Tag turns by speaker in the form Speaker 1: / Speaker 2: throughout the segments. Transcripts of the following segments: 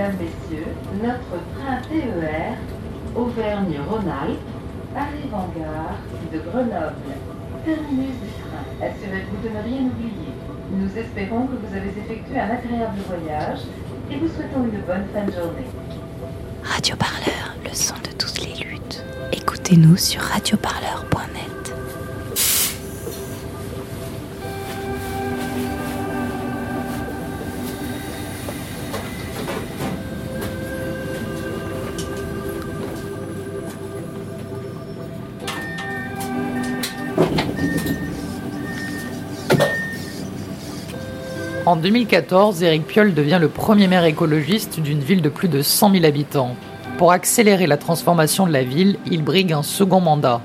Speaker 1: Mesdames, Messieurs, notre train TER Auvergne-Rhône-Alpes arrive en gare de Grenoble. Terminus du train. Assurez-vous de ne rien oublier. Nous espérons que vous avez effectué un agréable voyage et vous souhaitons une bonne fin de journée.
Speaker 2: Radio Parleur, le son de toutes les luttes. Écoutez-nous sur radioparleur.net.
Speaker 3: En 2014, Éric Piolle devient le premier maire écologiste d'une ville de plus de 100 000 habitants. Pour accélérer la transformation de la ville, il brigue un second mandat.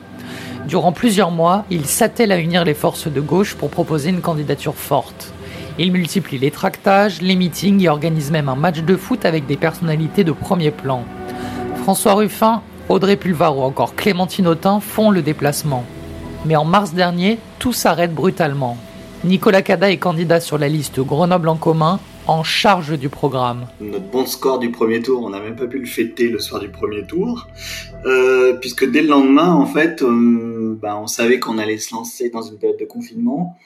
Speaker 3: Durant plusieurs mois, il s'attelle à unir les forces de gauche pour proposer une candidature forte. Il multiplie les tractages, les meetings et organise même un match de foot avec des personnalités de premier plan. François Ruffin, Audrey Pulvar ou encore Clémentine Autain font le déplacement. Mais en mars dernier, tout s'arrête brutalement. Nicolas Cada est candidat sur la liste Grenoble en commun, en charge du programme.
Speaker 4: Notre bon score du premier tour, on n'a même pas pu le fêter le soir du premier tour, euh, puisque dès le lendemain, en fait, euh, bah, on savait qu'on allait se lancer dans une période de confinement,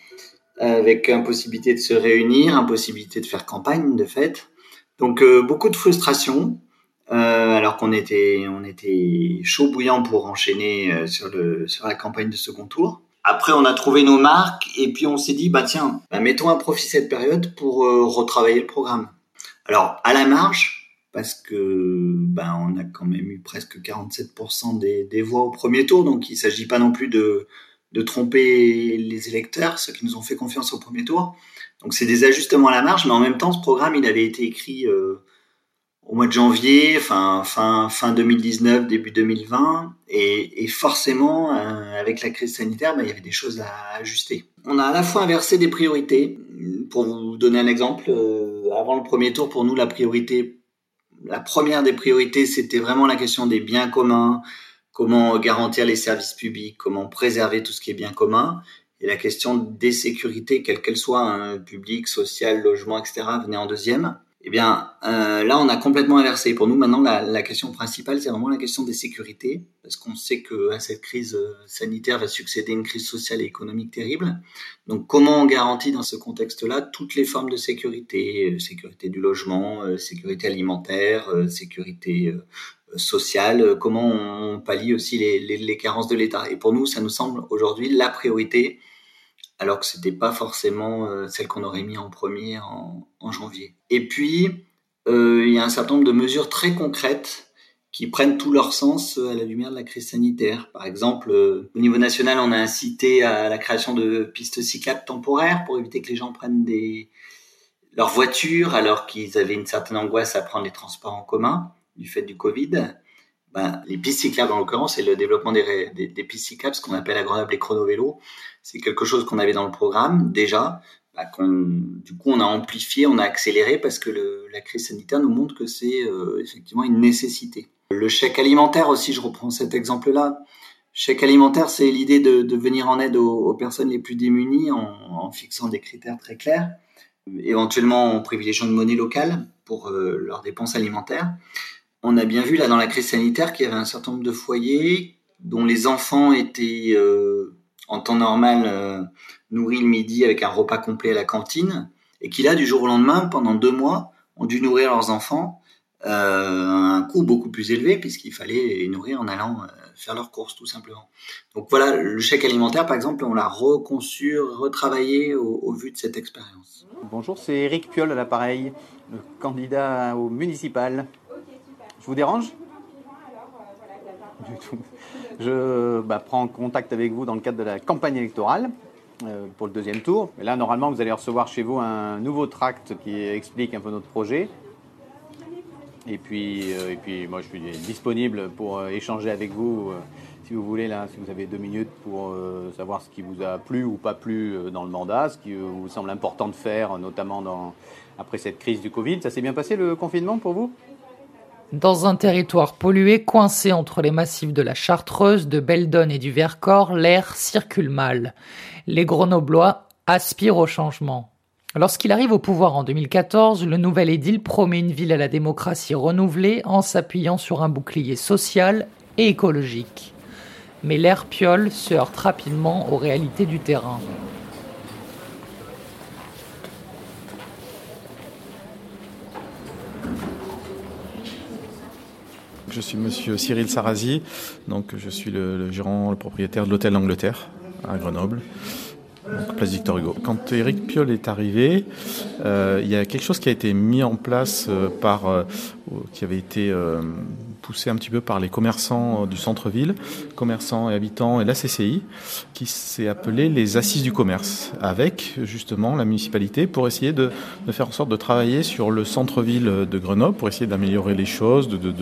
Speaker 4: avec impossibilité de se réunir, impossibilité de faire campagne, de fait. Donc euh, beaucoup de frustration, alors qu'on était, on était chaud bouillant pour enchaîner sur, le, sur la campagne de second tour. Après, on a trouvé nos marques et puis on s'est dit, bah tiens, bah, mettons à profit cette période pour euh, retravailler le programme. Alors, à la marge, parce que bah, on a quand même eu presque 47% des, des, voix au premier tour, donc il s'agit pas non plus de, de tromper les électeurs, ceux qui nous ont fait confiance au premier tour. Donc c'est des ajustements à la marge, mais en même temps, ce programme, il avait été écrit euh, au mois de janvier, fin, fin, fin 2019, début 2020. Et, forcément, euh, avec la crise sanitaire, bah, il y avait des choses à ajuster. On a à la fois inversé des priorités. Pour vous donner un exemple, euh, avant le premier tour, pour nous, la priorité, la première des priorités, c'était vraiment la question des biens communs, comment garantir les services publics, comment préserver tout ce qui est bien commun. Et la question des sécurités, quelle qu'elle soit, hein, public, social, logement, etc., venait en deuxième. Eh bien, euh, là, on a complètement inversé. Pour nous, maintenant, la, la question principale, c'est vraiment la question des sécurités, parce qu'on sait que à cette crise euh, sanitaire va succéder une crise sociale et économique terrible. Donc, comment on garantit dans ce contexte-là toutes les formes de sécurité, euh, sécurité du logement, euh, sécurité alimentaire, euh, sécurité sociale, comment on pallie aussi les, les, les carences de l'État? Et pour nous, ça nous semble aujourd'hui la priorité alors que c'était pas forcément euh, celle qu'on aurait mis en premier en, janvier. Et puis, euh, il y a un certain nombre de mesures très concrètes qui prennent tout leur sens à la lumière de la crise sanitaire. Par exemple, euh, au niveau national, on a incité à la création de pistes cyclables temporaires pour éviter que les gens prennent des leur voiture alors qu'ils avaient une certaine angoisse à prendre les transports en commun du fait du Covid ben, les pistes cyclables en l'occurrence et le développement des, pistes cyclables, ce qu'on appelle à Grenoble les chronovélos, c'est quelque chose qu'on avait dans le programme déjà, ben, du coup on a amplifié, on a accéléré parce que la crise sanitaire nous montre que c'est euh, effectivement une nécessité. Le chèque alimentaire aussi, je reprends cet exemple-là. Chèque alimentaire, c'est l'idée de, venir en aide aux, personnes les plus démunies en, en, fixant des critères très clairs, éventuellement en privilégiant une monnaie locale pour euh, leurs dépenses alimentaires on a bien vu là dans la crise sanitaire qu'il y avait un certain nombre de foyers dont les enfants étaient euh, en temps normal euh, nourris le midi avec un repas complet à la cantine et qui là du jour au lendemain pendant deux mois ont dû nourrir leurs enfants euh, à un coût beaucoup plus élevé puisqu'il fallait les nourrir en allant faire leurs courses tout simplement. Donc voilà, le chèque alimentaire par exemple, on l'a reconçu, retravaillé au, au vu de cette expérience.
Speaker 5: Bonjour, c'est Eric Piolle à l'appareil, candidat au municipal. Vous dérange. Je bah, prends contact avec vous dans le cadre de la campagne électorale euh, pour le deuxième tour. Là, normalement, vous allez recevoir chez vous un nouveau tract qui explique un peu notre projet. Et puis, euh, et puis moi, je suis disponible pour euh, échanger avec vous, si vous voulez, là, si vous avez deux minutes pour savoir ce qui vous a plu ou pas plu dans le mandat, ce qui vous semble important de faire, notamment après cette crise du Covid. Ça s'est bien passé le confinement pour vous?
Speaker 3: Dans un territoire pollué, coincé entre les massifs de la Chartreuse, de Beldon et du Vercors, l'air circule mal. Les Grenoblois aspirent au changement. Lorsqu'il arrive au pouvoir en 2014, le nouvel édile promet une ville à la démocratie renouvelée en s'appuyant sur un bouclier social et écologique. Mais l'ère Piolle se heurte rapidement aux réalités du terrain.
Speaker 6: Je suis monsieur Cyril Sarrazi, donc je suis le, gérant, le propriétaire de l'hôtel Angleterre à Grenoble place Victor Hugo. Quand Eric Piolle est arrivé, euh, il y a quelque chose qui a été mis en place euh, par, euh, qui avait été poussé un petit peu par les commerçants du centre-ville, commerçants et habitants et la CCI, qui s'est appelé les Assises du commerce, avec justement la municipalité pour essayer de, faire en sorte de travailler sur le centre-ville de Grenoble, pour essayer d'améliorer les choses, de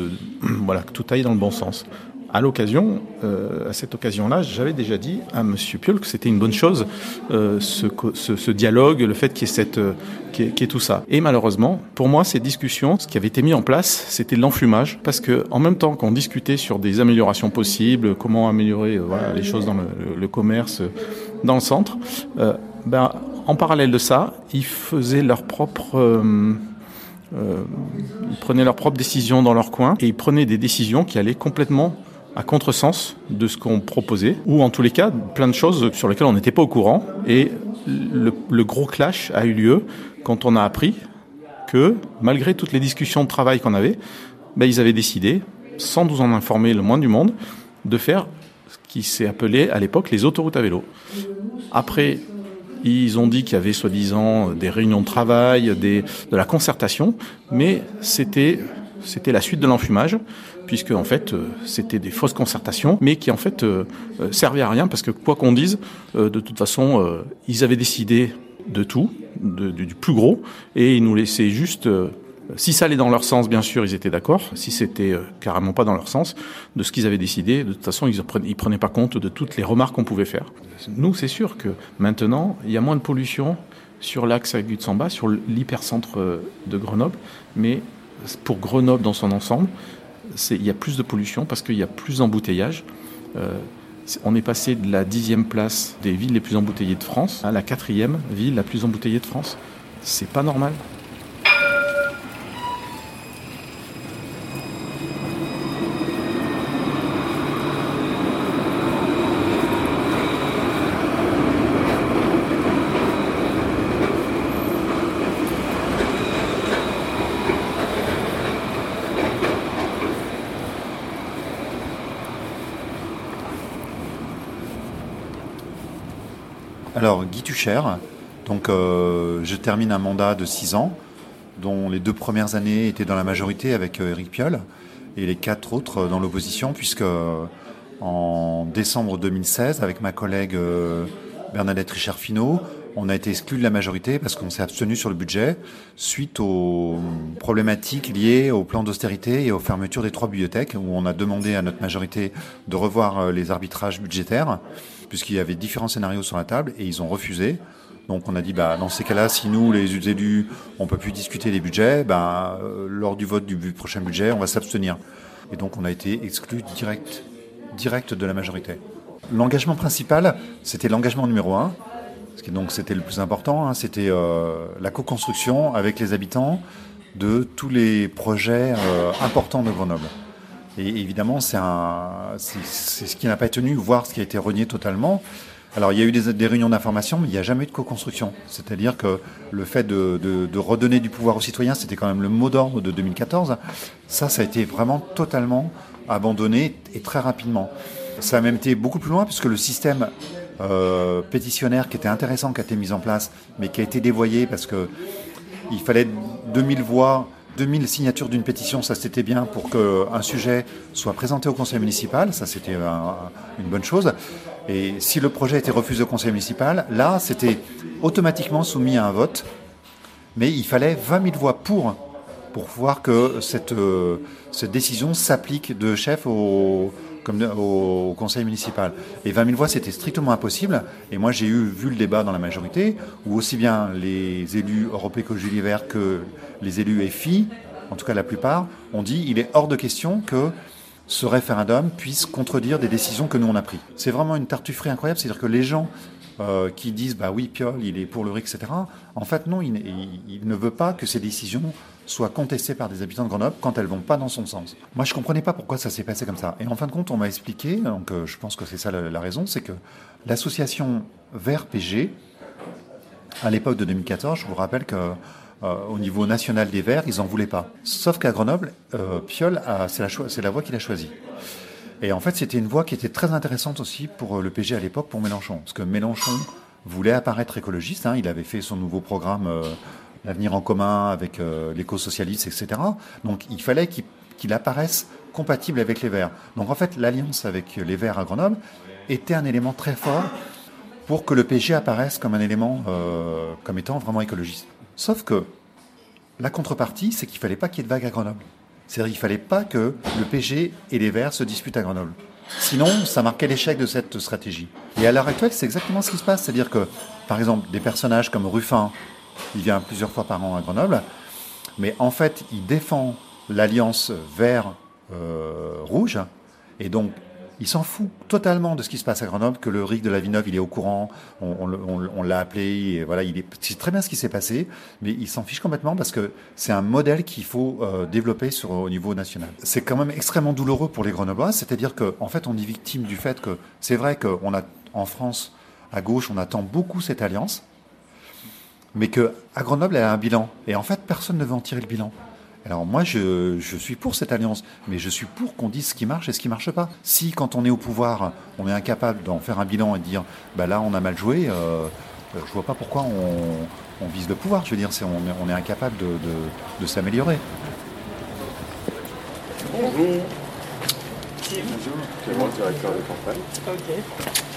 Speaker 6: voilà, que tout aille dans le bon sens à l'occasion, euh, à cette occasion-là, j'avais déjà dit à Monsieur Piolle que c'était une bonne chose, euh, ce, ce, ce, dialogue, le fait qu'il y ait euh, y, tout ça. Et malheureusement, pour moi, ces discussions, ce qui avait été mis en place, c'était l'enfumage, parce que en même temps qu'on discutait sur des améliorations possibles, comment améliorer, euh, voilà, les choses dans le, le, commerce, dans le centre, euh, ben, en parallèle de ça, ils faisaient leur propre euh, ils prenaient leurs propres décisions dans leur coin et ils prenaient des décisions qui allaient complètement à contresens de ce qu'on proposait, ou en tous les cas, plein de choses sur lesquelles on n'était pas au courant. Et le, le, gros clash a eu lieu quand on a appris que, malgré toutes les discussions de travail qu'on avait, ben, ils avaient décidé, sans nous en informer le moins du monde, de faire ce qui s'est appelé à l'époque les autoroutes à vélo. Après, ils ont dit qu'il y avait soi-disant des réunions de travail, des, de la concertation, mais c'était c'était la suite de l'enfumage puisque en fait euh, c'était des fausses concertations, mais qui en fait euh, euh, servaient à rien parce que quoi qu'on dise, de toute façon, ils avaient décidé de tout, du plus gros, et ils nous laissaient juste si ça allait dans leur sens, bien sûr, ils étaient d'accord. Si c'était carrément pas dans leur sens, de ce qu'ils avaient décidé, de toute façon, ils prenaient, ils prenaient pas compte de toutes les remarques qu'on pouvait faire. Nous, c'est sûr que maintenant, il y a moins de pollution sur l'axe Agut-Samba, sur l'hypercentre de Grenoble, mais pour Grenoble dans son ensemble, il y a plus de pollution parce qu'il y a plus d'embouteillage. Euh, on est passé de la dixième place des villes les plus embouteillées de France à la quatrième ville la plus embouteillée de France. C'est pas normal.
Speaker 7: Alors, Guy Tucher, donc euh, je termine un mandat de 6 ans, dont les deux premières années étaient dans la majorité avec euh, Éric Piolle, et les quatre autres dans l'opposition, puisque euh, en décembre 2016, avec ma collègue euh, Bernadette Richard-Finot, on a été exclu de la majorité parce qu'on s'est abstenu sur le budget suite aux problématiques liées au plan d'austérité et aux fermetures des trois bibliothèques où on a demandé à notre majorité de revoir les arbitrages budgétaires puisqu'il y avait différents scénarios sur la table et ils ont refusé. Donc on a dit bah dans ces cas-là, si nous les élus on peut plus discuter des budgets, bah, euh, lors du vote du prochain budget, on va s'abstenir. Et donc on a été exclu direct, direct de la majorité. L'engagement principal, c'était l'engagement numéro un, ce qui donc c'était le plus important, hein, c'était euh, la co-construction avec les habitants de tous les projets euh, importants de Grenoble. Et évidemment, c'est ce qui n'a pas tenu, voire ce qui a été renié totalement. Alors, il y a eu des, réunions d'information, mais il n'y a jamais eu de co-construction. C'est-à-dire que le fait de, redonner du pouvoir aux citoyens, c'était quand même le mot d'ordre de 2014. Ça, ça a été vraiment totalement abandonné et très rapidement. Ça a même été beaucoup plus loin, puisque le système euh, pétitionnaire qui était intéressant, qui a été mis en place, mais qui a été dévoyé parce que il fallait 2000 voix 2000 signatures d'une pétition, ça c'était bien pour qu'un sujet soit présenté au conseil municipal, ça c'était une bonne chose. Et si le projet était refusé au conseil municipal, là c'était automatiquement soumis à un vote, mais il fallait 20 000 voix pour pour voir que cette, euh, cette décision s'applique de chef au, au, conseil municipal. Et 20 000 voix, c'était strictement impossible. Et moi, j'ai eu vu le débat dans la majorité, où aussi bien les élus européens que Julie Vert que les élus EFI, en tout cas la plupart, ont dit il est hors de question que ce référendum puisse contredire des décisions que nous on a prises. C'est vraiment une tartufferie incroyable, c'est-à-dire que les gens euh, qui disent bah oui, Piolle, il est pour le RIC, etc. En fait, non, il ne veut pas que ces décisions soient contestées par des habitants de Grenoble quand elles vont pas dans son sens. Moi, je comprenais pas pourquoi ça s'est passé comme ça. Et en fin de compte, on m'a expliqué, donc euh, je pense que c'est ça la, raison, c'est que l'association Vert PG, à l'époque de 2014, je vous rappelle que euh, au niveau national des Verts, ils en voulaient pas. Sauf qu'à Grenoble, euh, Piolle, c'est la, voie qu'il a choisie. Et en fait, c'était une voie qui était très intéressante aussi pour euh, le PG à l'époque, pour Mélenchon. Parce que Mélenchon voulait apparaître écologiste. hein. il avait fait son nouveau programme L'avenir en commun avec euh, l'éco-socialiste, etc. Donc il fallait qu'il apparaisse compatible avec les Verts. Donc en fait, l'alliance avec les Verts à Grenoble était un élément très fort pour que le PG apparaisse comme un élément, euh, comme étant vraiment écologiste. Sauf que la contrepartie, c'est qu'il fallait pas qu'il y ait de vagues à Grenoble. C'est-à-dire qu'il fallait pas que le PG et les Verts se disputent à Grenoble. Sinon, ça marquait l'échec de cette stratégie. Et à l'heure actuelle, c'est exactement ce qui se passe. C'est-à-dire que, par exemple, des personnages comme Ruffin, il vient plusieurs fois par an à Grenoble, mais en fait, il défend l'alliance vert-rouge, et donc il s'en fout totalement de ce qui se passe à Grenoble, que le RIC de la Villeneuve, il est au courant, on, l'a appelé, et voilà, il est, très bien ce qui s'est passé, mais il s'en fiche complètement parce que c'est un modèle qu'il faut euh, développer au niveau national. C'est quand même extrêmement douloureux pour les Grenoblois, c'est-à-dire qu'en en fait, on est victime du fait que c'est vrai qu'on a, en France, à gauche, on attend beaucoup cette alliance, mais que à Grenoble, elle a un bilan. Et en fait, personne ne veut en tirer le bilan. Alors moi, je, je suis pour cette alliance, mais je suis pour qu'on dise ce qui marche et ce qui marche pas. Si, quand on est au pouvoir, on est incapable d'en faire un bilan et de dire, bah là, on a mal joué, euh, je vois pas pourquoi on, on vise le pouvoir. Je veux dire, on, est- on est incapable de, de- de s'améliorer.
Speaker 8: Bonjour. C'est moi le directeur de campagne.
Speaker 3: Ok.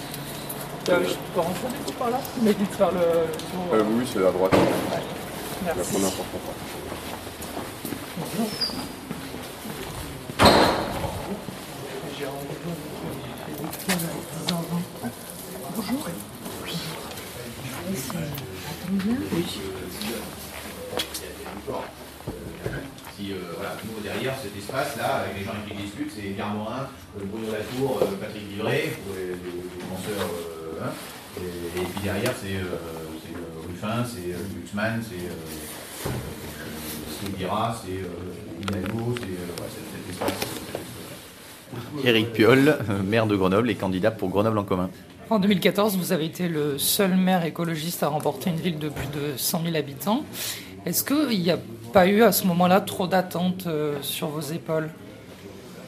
Speaker 3: Euh, je peux rentrer du coup par là Mais vite faire le tour.
Speaker 8: Euh, oui, c'est à droite.
Speaker 3: Merci.
Speaker 8: première porte en face.
Speaker 9: Si, euh, voilà, nous derrière cet espace-là, avec les gens qui discutent, c'est Pierre Morin, Bruno Latour, Patrick Livré, les- les penseurs. Euh, hein. et, et puis derrière, c'est euh, c'est, euh, Ruffin, c'est Luxman, c'est Guira, c'est euh, Hidalgo, c'est euh, ouais.
Speaker 10: Éric Piolle, maire de Grenoble et candidat pour Grenoble en commun.
Speaker 3: En 2014, vous avez été le seul maire écologiste à remporter une ville de plus de 100 000 habitants. Est-ce qu'il n'y a pas eu à ce moment-là trop d'attentes sur vos épaules?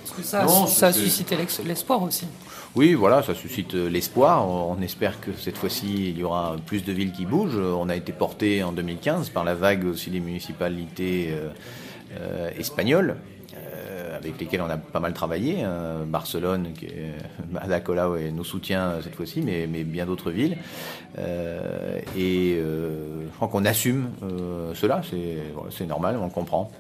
Speaker 3: Parce que ça, a-
Speaker 10: Non,
Speaker 3: ça a
Speaker 10: c'est-
Speaker 3: suscité l'espoir aussi.
Speaker 10: Oui, voilà, ça suscite euh, l'espoir. On espère que cette fois-ci, il y aura plus de villes qui bougent. On a été porté en 2015 par la vague aussi des municipalités euh, euh, espagnoles, avec lesquelles on a pas mal travaillé. hein. Barcelone, qui est, nous soutient cette fois-ci, mais, bien d'autres villes. Et je crois qu'on assume cela, c'est normal, on comprend.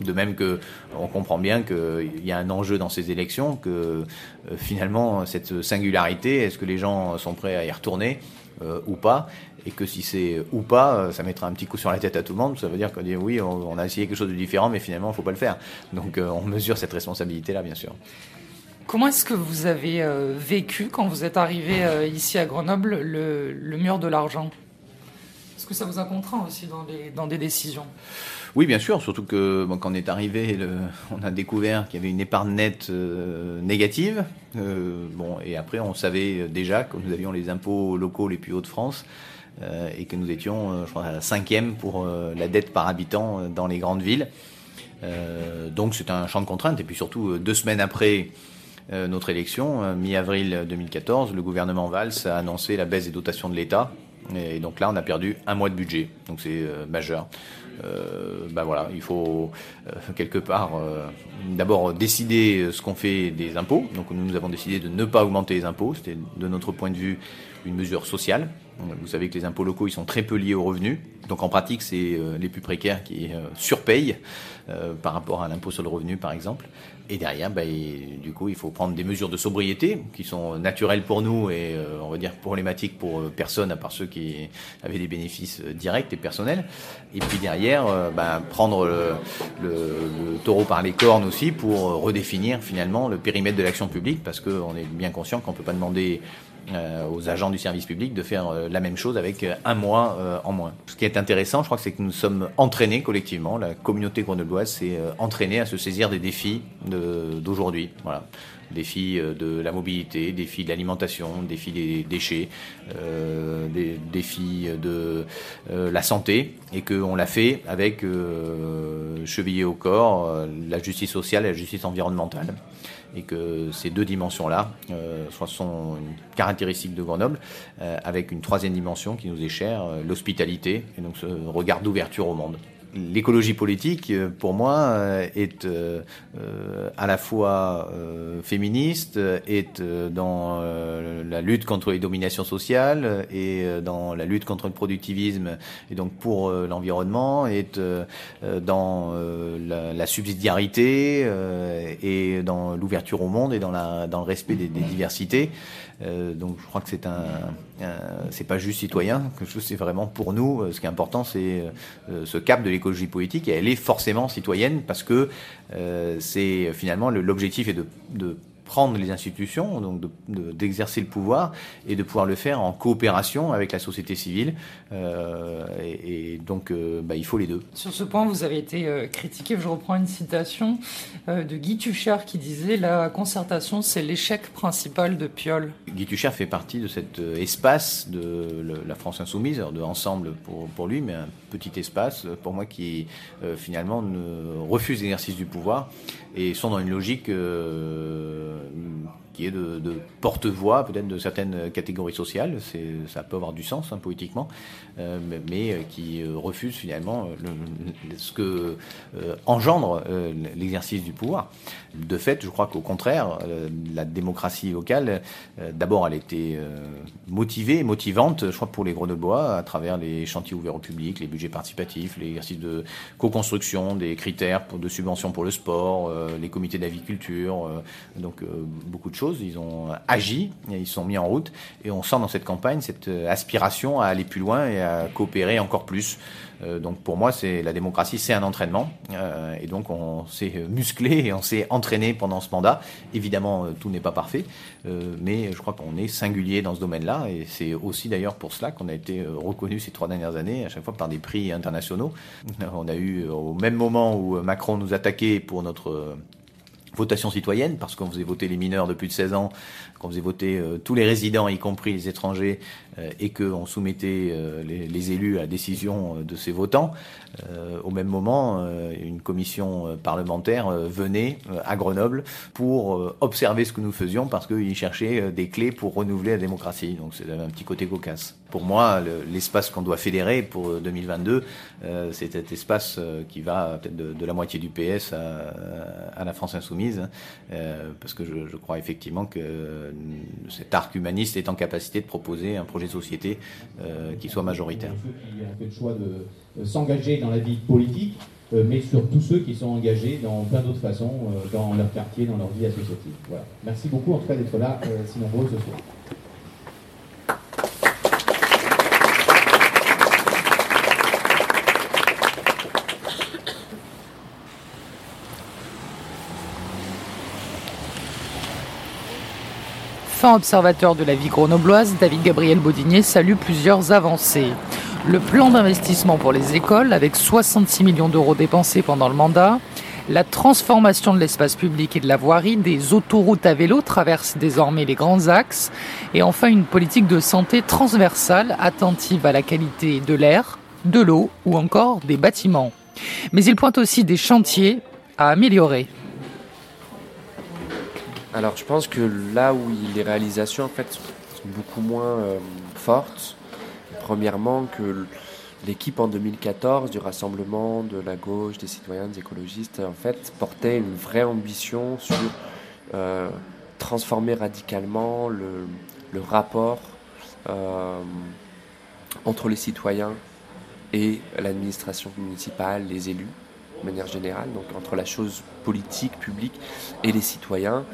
Speaker 10: De même que on comprend bien qu'il y a un enjeu dans ces élections, que euh, finalement cette singularité, est-ce que les gens sont prêts à y retourner euh, ou pas? Et que si c'est ou pas, euh, ça mettra un petit coup sur la tête à tout le monde. Ça veut dire qu'on dit oui, on, a essayé quelque chose de différent, mais finalement, il faut pas le faire. Donc on mesure cette responsabilité-là, bien sûr.
Speaker 3: Comment est-ce que vous avez vécu quand vous êtes arrivé ici à Grenoble le, mur de l'argent? Est-ce que ça vous a contraint aussi dans des décisions
Speaker 10: Oui, bien sûr, surtout que quand on est arrivé, on a découvert qu'il y avait une épargne nette euh, négative. Euh, bon, et après, on savait déjà que nous avions les impôts locaux les plus hauts de France euh, et que nous étions, je crois, à la cinquième pour la dette par habitant dans les grandes villes. Donc c'est un champ de contrainte. Et puis surtout, deux semaines après notre élection, mi-avril 2014, le gouvernement Valls a annoncé la baisse des dotations de l'État. Et donc là, on a perdu un mois de budget. Donc c'est majeur. Euh, ben voilà, il faut euh, quelque part euh, d'abord décider ce qu'on fait des impôts. Donc nous, nous avons décidé de ne pas augmenter les impôts. C'était de notre point de vue une mesure sociale. Vous savez que les impôts locaux, ils sont très peu liés aux revenus. Donc en pratique, c'est euh, les plus précaires qui surpayent par rapport à l'impôt sur le revenu, par exemple. Et derrière, bah, du coup, il faut prendre des mesures de sobriété qui sont naturelles pour nous et euh, on va dire problématiques pour euh, personne à part ceux qui avaient des bénéfices euh, directs et personnels. Et puis derrière, euh, bah, prendre le, le- taureau par les cornes aussi pour euh, redéfinir finalement le périmètre de l'action publique parce qu'on est bien conscient qu'on peut pas demander aux agents du service public de faire la même chose avec un mois en moins. Ce qui est intéressant, je crois, c'est que nous sommes entraînés collectivement. La communauté grenobloise s'est entraînée à se saisir des défis d'aujourd'hui. Voilà défis de la mobilité, défis de l'alimentation, défis des déchets, euh, des défis de euh, la santé, et qu'on l'a fait avec euh, chevillé au corps la justice sociale et la justice environnementale et que ces deux dimensions-là euh, sont une caractéristique de Grenoble, avec une troisième dimension qui nous est chère, l'hospitalité, et donc ce regard d'ouverture au monde l'écologie politique, euh, pour moi, euh, est euh, à la fois féministe, est dans la lutte contre les dominations sociales et dans la lutte contre le productivisme et donc pour l'environnement, est dans la, subsidiarité et dans l'ouverture au monde et dans, la, le respect des diversités. Euh, donc je crois que c'est un, c'est pas juste citoyen, que c'est vraiment pour nous. Euh, ce qui est important, c'est euh, ce cap de l'écologie politique et elle est forcément citoyenne parce que c'est finalement l'objectif est de, de prendre les institutions, donc d'exercer le pouvoir et de pouvoir le faire en coopération avec la société civile. Euh, et, donc, euh, bah, il faut les deux.
Speaker 3: Sur ce point, vous avez été euh, critiqué. Je reprends une citation de Guy Tucher qui disait La concertation, c'est l'échec principal de Piolle.
Speaker 10: Guy Tucher fait partie de cet espace de la France Insoumise, de Ensemble pour, pour lui, mais un petit espace pour moi qui finalement ne refuse l'exercice du pouvoir et sont dans une logique euh, qui est de, porte-voix peut-être de certaines catégories sociales. Ça peut avoir du sens hein, politiquement, euh, mais, euh, qui refuse finalement ce que engendre l'exercice du pouvoir. De fait, je crois qu'au contraire, la démocratie locale, d'abord, elle était motivée, motivante, je crois, pour les Grenoblois, à travers les chantiers ouverts au public, les budgets participatifs, l'exercice de co-construction, des critères de subvention pour le sport, euh, les comités d'aviculture, euh, donc euh, beaucoup de choses. Ils ont agi, ils sont mis en route, et on sent dans cette campagne cette aspiration à aller plus loin et à coopérer encore plus. donc pour moi, c'est la démocratie, c'est un entraînement, et donc on s'est musclé et on s'est entraîné pendant ce mandat. Évidemment, tout n'est pas parfait, mais je crois qu'on est singulier dans ce domaine-là, et c'est aussi d'ailleurs pour cela qu'on a été reconnu ces trois dernières années, à chaque fois par des prix internationaux. On a eu au même moment où Macron nous attaquait pour notre votation citoyenne, parce qu'on faisait voter les mineurs de plus de 16 ans, qu'on faisait voter euh, tous les résidents, y compris les étrangers, et qu'on soumettait euh, les, élus à décision de ces votants. au même moment, une commission parlementaire venait à Grenoble pour observer ce que nous faisions, parce qu'ils cherchaient des clés pour renouveler la démocratie. Donc c'est un petit côté cocasse. Pour moi, l'espace qu'on doit fédérer pour 2022, c'est cet espace qui va peut-être de, la moitié du PS à, la France insoumise, hein. parce que je, je, crois effectivement que cet arc humaniste est en capacité de proposer un projet de société euh, qui soit majoritaire.
Speaker 11: Ceux qui ont fait le choix de s'engager dans la vie politique, euh, mais sur tous ceux qui sont engagés dans plein d'autres façons, euh, dans leur quartier, dans leur vie associative. Voilà. Merci beaucoup en tout cas d'être là, si nombreux ce soir.
Speaker 3: Observateur de la vie grenobloise, David Gabriel Baudinier salue plusieurs avancées. Le plan d'investissement pour les écoles, avec 66 millions d'euros dépensés pendant le mandat, la transformation de l'espace public et de la voirie, des autoroutes à vélo traversent désormais les grands axes, et enfin une politique de santé transversale attentive à la qualité de l'air, de l'eau ou encore des bâtiments. Mais il pointe aussi des chantiers à améliorer.
Speaker 12: Alors je pense que là où les réalisations en fait sont beaucoup moins euh, fortes, premièrement que l'équipe en 2014 du rassemblement de la gauche, des citoyens, des écologistes, en fait portait une vraie ambition sur euh, transformer radicalement le, rapport euh, entre les citoyens et l'administration municipale, les élus de manière générale, donc entre la chose politique, publique et les citoyens.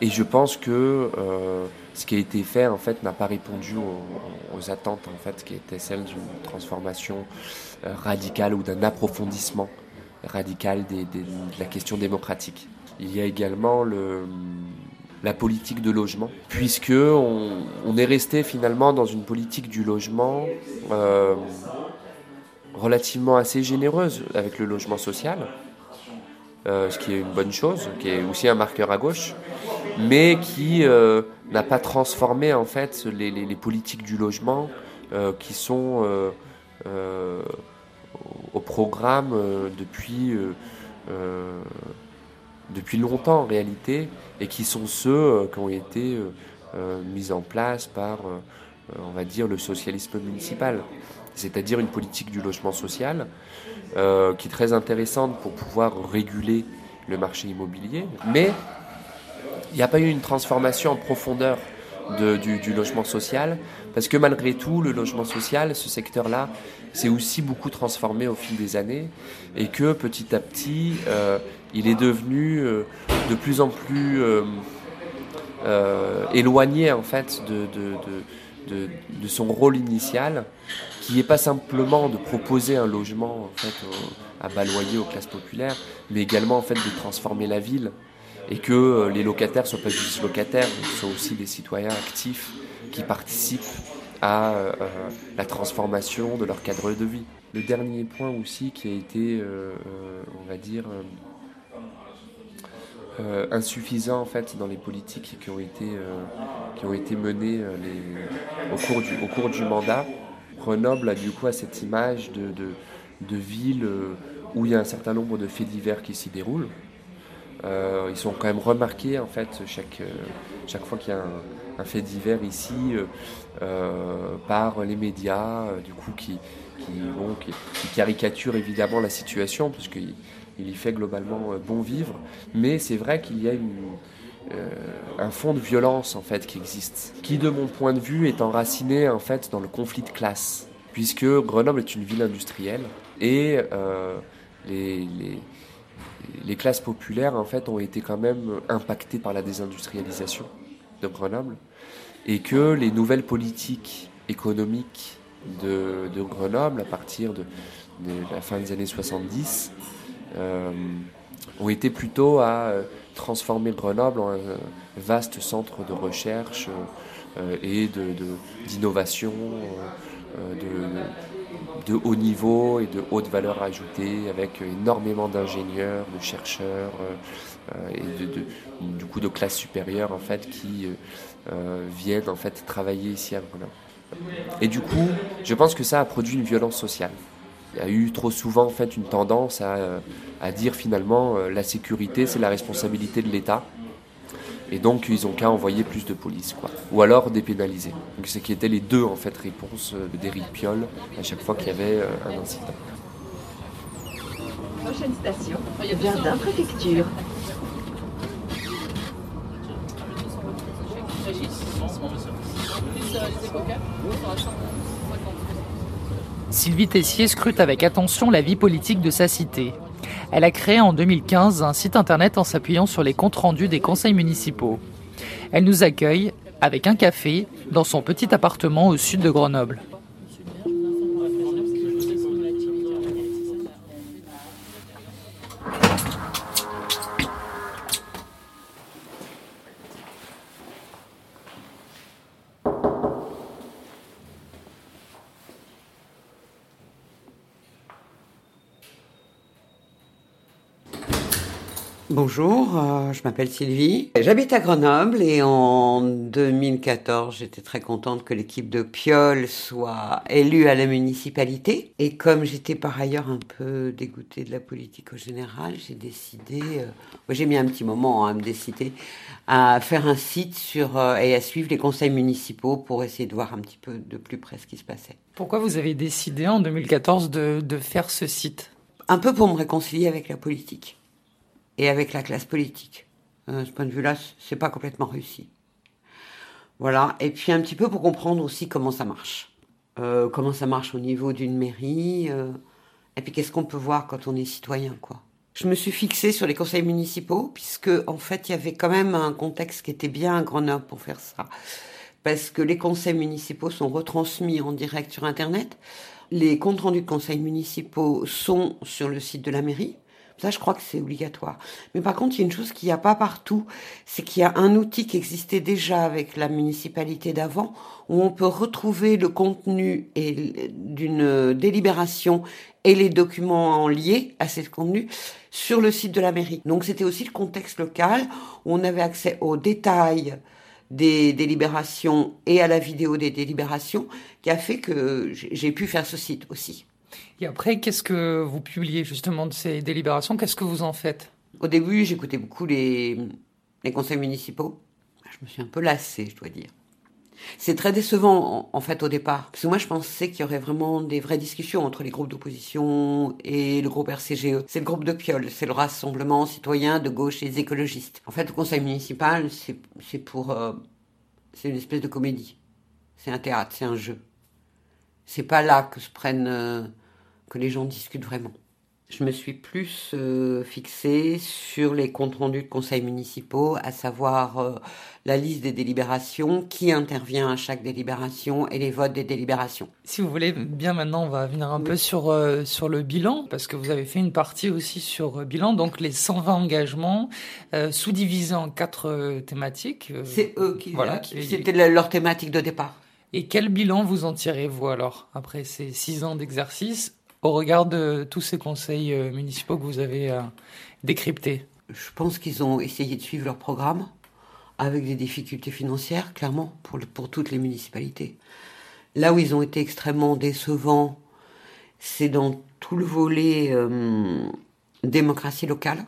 Speaker 12: Et je pense que euh, ce qui a été fait en fait n'a pas répondu aux, attentes en fait qui étaient celles d'une transformation euh, radicale ou d'un approfondissement radical de la question démocratique. Il y a également le, la politique de logement, puisque on, est resté finalement dans une politique du logement euh, relativement assez généreuse avec le logement social, euh, ce qui est une bonne chose, qui est aussi un marqueur à gauche, mais qui euh, n'a pas transformé en fait les, politiques du logement qui sont au programme depuis depuis longtemps en réalité, et qui sont ceux euh, qui ont été euh, euh, mis en place par, on va dire, le socialisme municipal, c'est-à-dire une politique du logement social qui est très intéressante pour pouvoir réguler le marché immobilier, mais il n'y a pas eu une transformation en profondeur du, logement social, parce que malgré tout, le logement social, ce secteur-là, s'est aussi beaucoup transformé au fil des années, et que petit à petit, il est devenu euh, de plus en plus euh, euh, éloigné en fait de, de, son rôle initial, qui n'est pas simplement de proposer un logement à bas loyer aux classes populaires, mais également de transformer la ville et que les locataires soient pas juste locataires, mais soient aussi des citoyens actifs qui participent à la transformation de leur cadre de vie. Le dernier point aussi qui a été, on va dire, euh, insuffisant en fait dans les politiques qui ont été, euh, qui ont été menées euh, au, cours du, au cours du mandat. Grenoble a du coup cette image de, de, ville où il y a un certain nombre de faits divers qui s'y déroulent. ils sont quand même remarqués en fait chaque, chaque fois qu'il y a un, fait divers ici par les médias, du coup qui, qui, bon, qui, caricaturent évidemment la situation puisqu'ils il y fait globalement euh, bon vivre, mais c'est vrai qu'il y a euh, un fond de violence en fait qui existe, qui de mon point de vue est enraciné en fait dans le conflit de classe, puisque Grenoble est une ville industrielle et euh, les, classes populaires en fait ont été quand même impactées par la désindustrialisation de Grenoble. Et que les nouvelles politiques économiques de, Grenoble à partir de, la fin des années 70 euh, ont été plutôt à euh, transformer Grenoble en un vaste centre de recherche euh, et d'innovation de, de, haut niveau et de haute valeur ajoutée avec énormément d'ingénieurs, de chercheurs et de, du coup de classes supérieures en fait qui viennent en fait travailler ici à Grenoble. Et du coup, je pense que ça a produit une violence sociale. Il y a eu trop souvent en fait une tendance à, euh, à dire finalement euh, la sécurité c'est la responsabilité de l'État. Et donc ils ont qu'à envoyer plus de police quoi. Ou alors dépénaliser. Donc ce qui étaient les deux en fait réponses euh, d'Éric Piolle à chaque fois qu'il y avait un incident.
Speaker 1: Prochaine station. Verdun préfecture
Speaker 3: Sylvie Tessier scrute avec attention la vie politique de sa cité. Elle a créé en 2015 un site internet en s'appuyant sur les comptes rendus des conseils municipaux. Elle nous accueille avec un café dans son petit appartement au sud de Grenoble.
Speaker 13: Bonjour, euh, je m'appelle Sylvie. J'habite à Grenoble et en 2014, j'étais très contente que l'équipe de Piole soit élue à la municipalité. Et comme j'étais par ailleurs un peu dégoûtée de la politique au général, j'ai décidé, euh, j'ai mis un petit moment hein, à me décider, à faire un site sur euh, et à suivre les conseils municipaux pour essayer de voir un petit peu de plus près ce qui se passait.
Speaker 3: Pourquoi vous avez décidé en 2014 de, de faire ce site?
Speaker 13: Un peu pour me réconcilier avec la politique et avec la classe politique. Euh, ce point de vue-là, c'est pas complètement réussi. Voilà. Et puis un petit peu pour comprendre aussi comment ça marche. Euh, comment ça marche au niveau d'une mairie. Euh, et puis qu'est-ce qu'on peut voir quand on est citoyen, quoi. Je me suis fixée sur les conseils municipaux, puisque en fait, il y avait quand même un contexte qui était bien à Grenoble pour faire ça. Parce que les conseils municipaux sont retransmis en direct sur Internet. Les comptes rendus de conseils municipaux sont sur le site de la mairie Ça, je crois que c'est obligatoire. Mais par contre, il y a une chose qu'il n'y a pas partout, c'est qu'il y a un outil qui existait déjà avec la municipalité d'avant, où on peut retrouver le contenu d'une délibération et les documents en liés à ce contenu sur le site de la mairie. Donc c'était aussi le contexte local, où on avait accès aux détails des délibérations et à la vidéo des délibérations, qui a fait que j'ai pu faire ce site aussi.
Speaker 3: Et après, qu'est-ce que vous publiez justement de ces délibérations? Qu'est-ce que vous en faites?
Speaker 13: Au début, j'écoutais beaucoup les, les conseils municipaux. Je me suis un peu lassée, je dois dire. C'est très décevant en, fait au départ, parce que moi je pensais qu'il y aurait vraiment des vraies discussions entre les groupes d'opposition et le groupe RCGE. C'est le groupe de Piolle, c'est le rassemblement citoyen de gauche et des écologistes. En fait, le conseil municipal, c'est pour, euh, c'est une espèce de comédie. C'est un théâtre, c'est un jeu. C'est pas là que se prennent, euh, que les gens discutent vraiment. Je me suis plus euh, fixée sur les comptes rendus de conseils municipaux, à savoir euh, la liste des délibérations, qui intervient à chaque délibération et les votes des délibérations.
Speaker 3: Si vous voulez bien maintenant, on va venir un peu sur, euh, sur le bilan, parce que vous avez fait une partie aussi sur bilan, donc les 120 engagements sous-divisés en quatre thématiques.
Speaker 13: C'est eux qui, voilà, c'était leur thématique de départ.
Speaker 3: Et quel bilan vous en tirez-vous alors, après ces six ans d'exercice au regard de tous ces conseils euh, municipaux que vous avez euh, décryptés
Speaker 13: Je pense qu'ils ont essayé de suivre leur programme avec des difficultés financières, clairement, pour, pour toutes les municipalités. Là où ils ont été extrêmement décevants, c'est dans tout le volet euh, démocratie locale.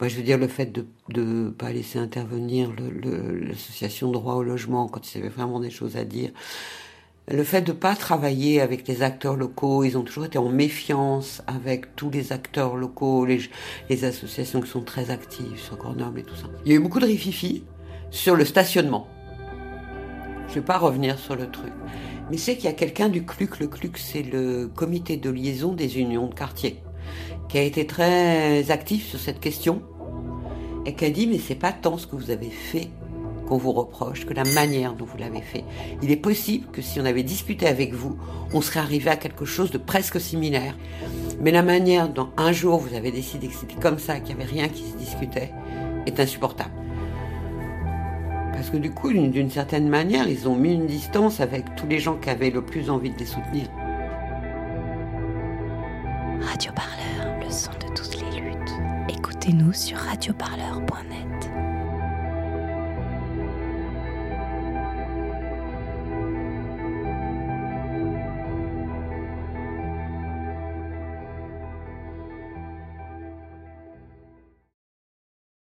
Speaker 13: Je veux dire le fait de ne pas laisser intervenir l'association droit au logement quand ils avaient vraiment des choses à dire le fait de pas travailler avec les acteurs locaux, ils ont toujours été en méfiance avec tous les acteurs locaux, les, associations qui sont très actives sur Grenoble et tout ça. Il y a eu beaucoup de rififi sur le stationnement. Je vais pas revenir sur le truc. Mais c'est qu'il y a quelqu'un du CLUC. Le CLUC, c'est le comité de liaison des unions de quartier, qui a été très actif sur cette question et qui a dit mais c'est pas tant ce que vous avez fait qu'on vous reproche que la manière dont vous l'avez fait. Il est possible que si on avait discuté avec vous, on serait arrivé à quelque chose de presque similaire. Mais la manière dont un jour vous avez décidé que c'était comme ça, qu'il n'y avait rien qui se discutait, est insupportable. Parce que du coup, d'une certaine manière, ils ont mis une distance avec tous les gens qui avaient le plus envie de les soutenir.
Speaker 2: Radio Parleur, le son de toutes les luttes. Écoutez-nous sur radioparleur.net.